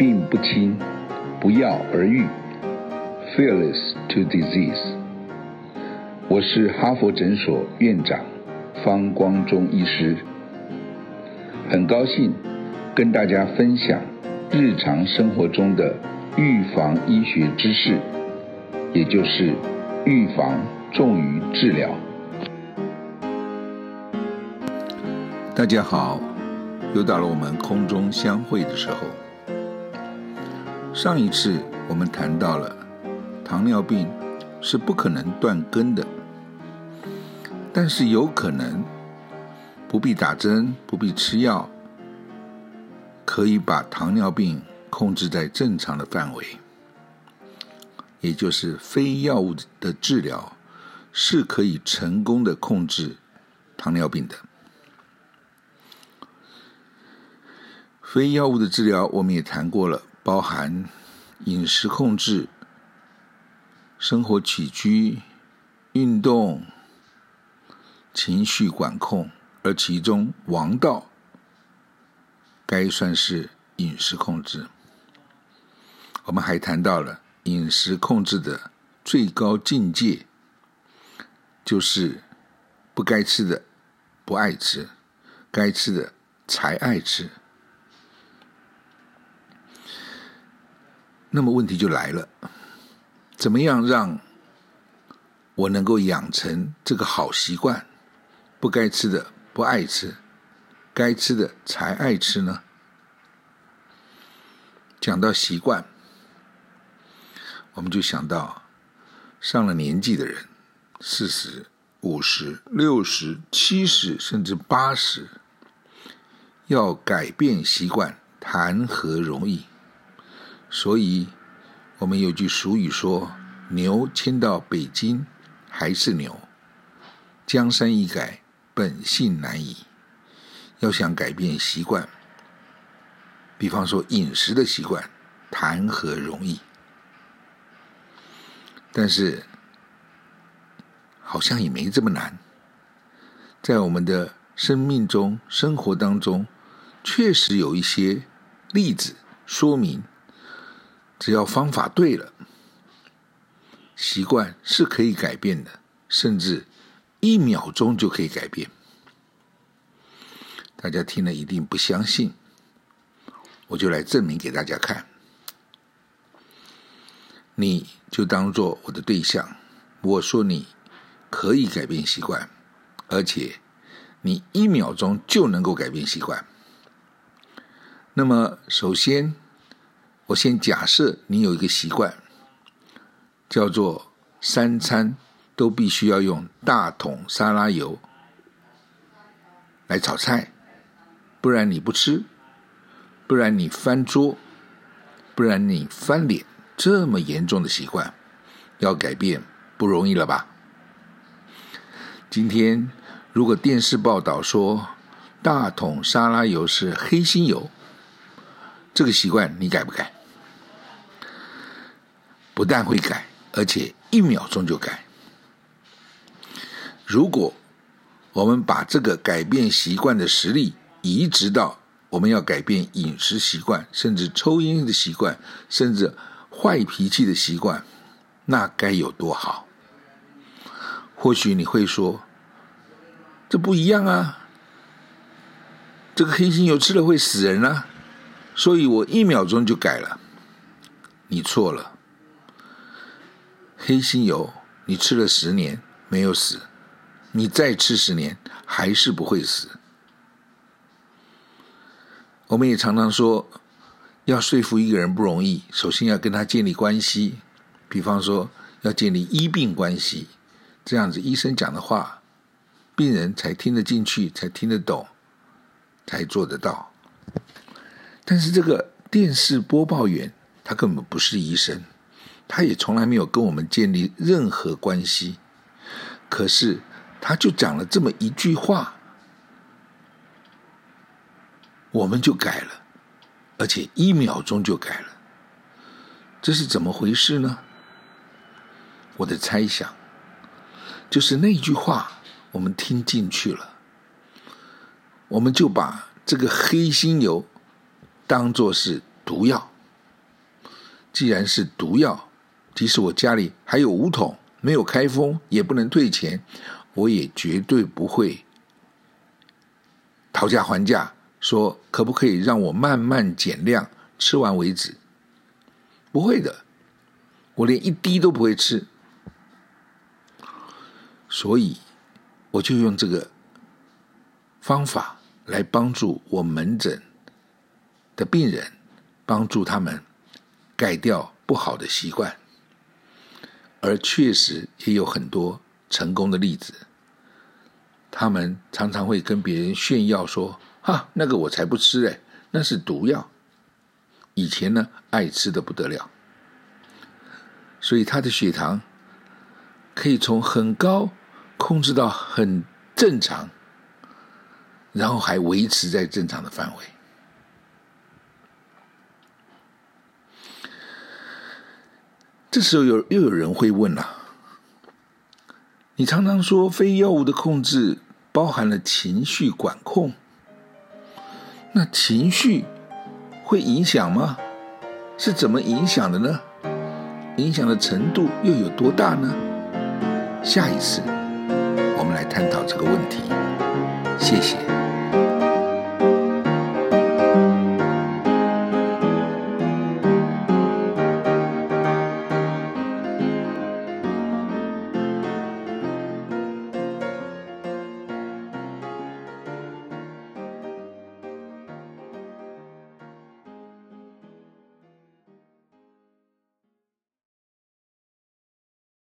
病不轻，不药而愈，Fearless to disease。我是哈佛诊所院长方光中医师，很高兴跟大家分享日常生活中的预防医学知识，也就是预防重于治疗。大家好，又到了我们空中相会的时候。上一次我们谈到了糖尿病是不可能断根的。但是有可能不必打针，不必吃药，可以把糖尿病控制在正常的范围，也就是非药物的治疗是可以成功的控制糖尿病的。非药物的治疗我们也谈过了，包含饮食控制、生活起居、运动。情绪管控，而其中王道该算是饮食控制。我们还谈到了饮食控制的最高境界，就是不该吃的不爱吃，该吃的才爱吃。那么问题就来了，怎么样让我能够养成这个好习惯？不该吃的不爱吃，该吃的才爱吃呢？讲到习惯，我们就想到上了年纪的人，四十、五十、六十、七十，甚至八十，要改变习惯，谈何容易？所以，我们有句俗语说：“牛牵到北京还是牛，江山易改。”本性难移，要想改变习惯，比方说饮食的习惯，谈何容易？但是好像也没这么难，在我们的生命中、生活当中，确实有一些例子说明，只要方法对了，习惯是可以改变的，甚至。一秒钟就可以改变，大家听了一定不相信，我就来证明给大家看。你就当做我的对象，我说你可以改变习惯，而且你一秒钟就能够改变习惯。那么，首先我先假设你有一个习惯，叫做三餐。都必须要用大桶沙拉油来炒菜，不然你不吃，不然你翻桌，不然你翻脸，这么严重的习惯要改变不容易了吧？今天如果电视报道说大桶沙拉油是黑心油，这个习惯你改不改？不但会改，而且一秒钟就改。如果我们把这个改变习惯的实力移植到我们要改变饮食习惯，甚至抽烟的习惯，甚至坏脾气的习惯，那该有多好？或许你会说，这不一样啊！这个黑心油吃了会死人啊，所以我一秒钟就改了。你错了，黑心油你吃了十年没有死。你再吃十年还是不会死。我们也常常说，要说服一个人不容易，首先要跟他建立关系。比方说，要建立医病关系，这样子医生讲的话，病人才听得进去，才听得懂，才做得到。但是这个电视播报员，他根本不是医生，他也从来没有跟我们建立任何关系。可是。他就讲了这么一句话，我们就改了，而且一秒钟就改了，这是怎么回事呢？我的猜想就是那句话我们听进去了，我们就把这个黑心油当做是毒药，既然是毒药，即使我家里还有五桶，没有开封，也不能退钱，我也绝对不会讨价还价，说可不可以让我慢慢减量，吃完为止。不会的，我连一滴都不会吃，所以我就用这个方法来帮助我门诊的病人，帮助他们改掉不好的习惯，而确实也有很多成功的例子。他们常常会跟别人炫耀说：“哈，那个我才不吃哎，那是毒药。”以前呢，爱吃的不得了，所以他的血糖可以从很高控制到很正常，然后还维持在正常的范围。这时候有又有人会问了：你常常说非药物的控制包含了情绪管控，那情绪？会影响吗？是怎么影响的呢？影响的程度又有多大呢？下一次我们来探讨这个问题。谢谢。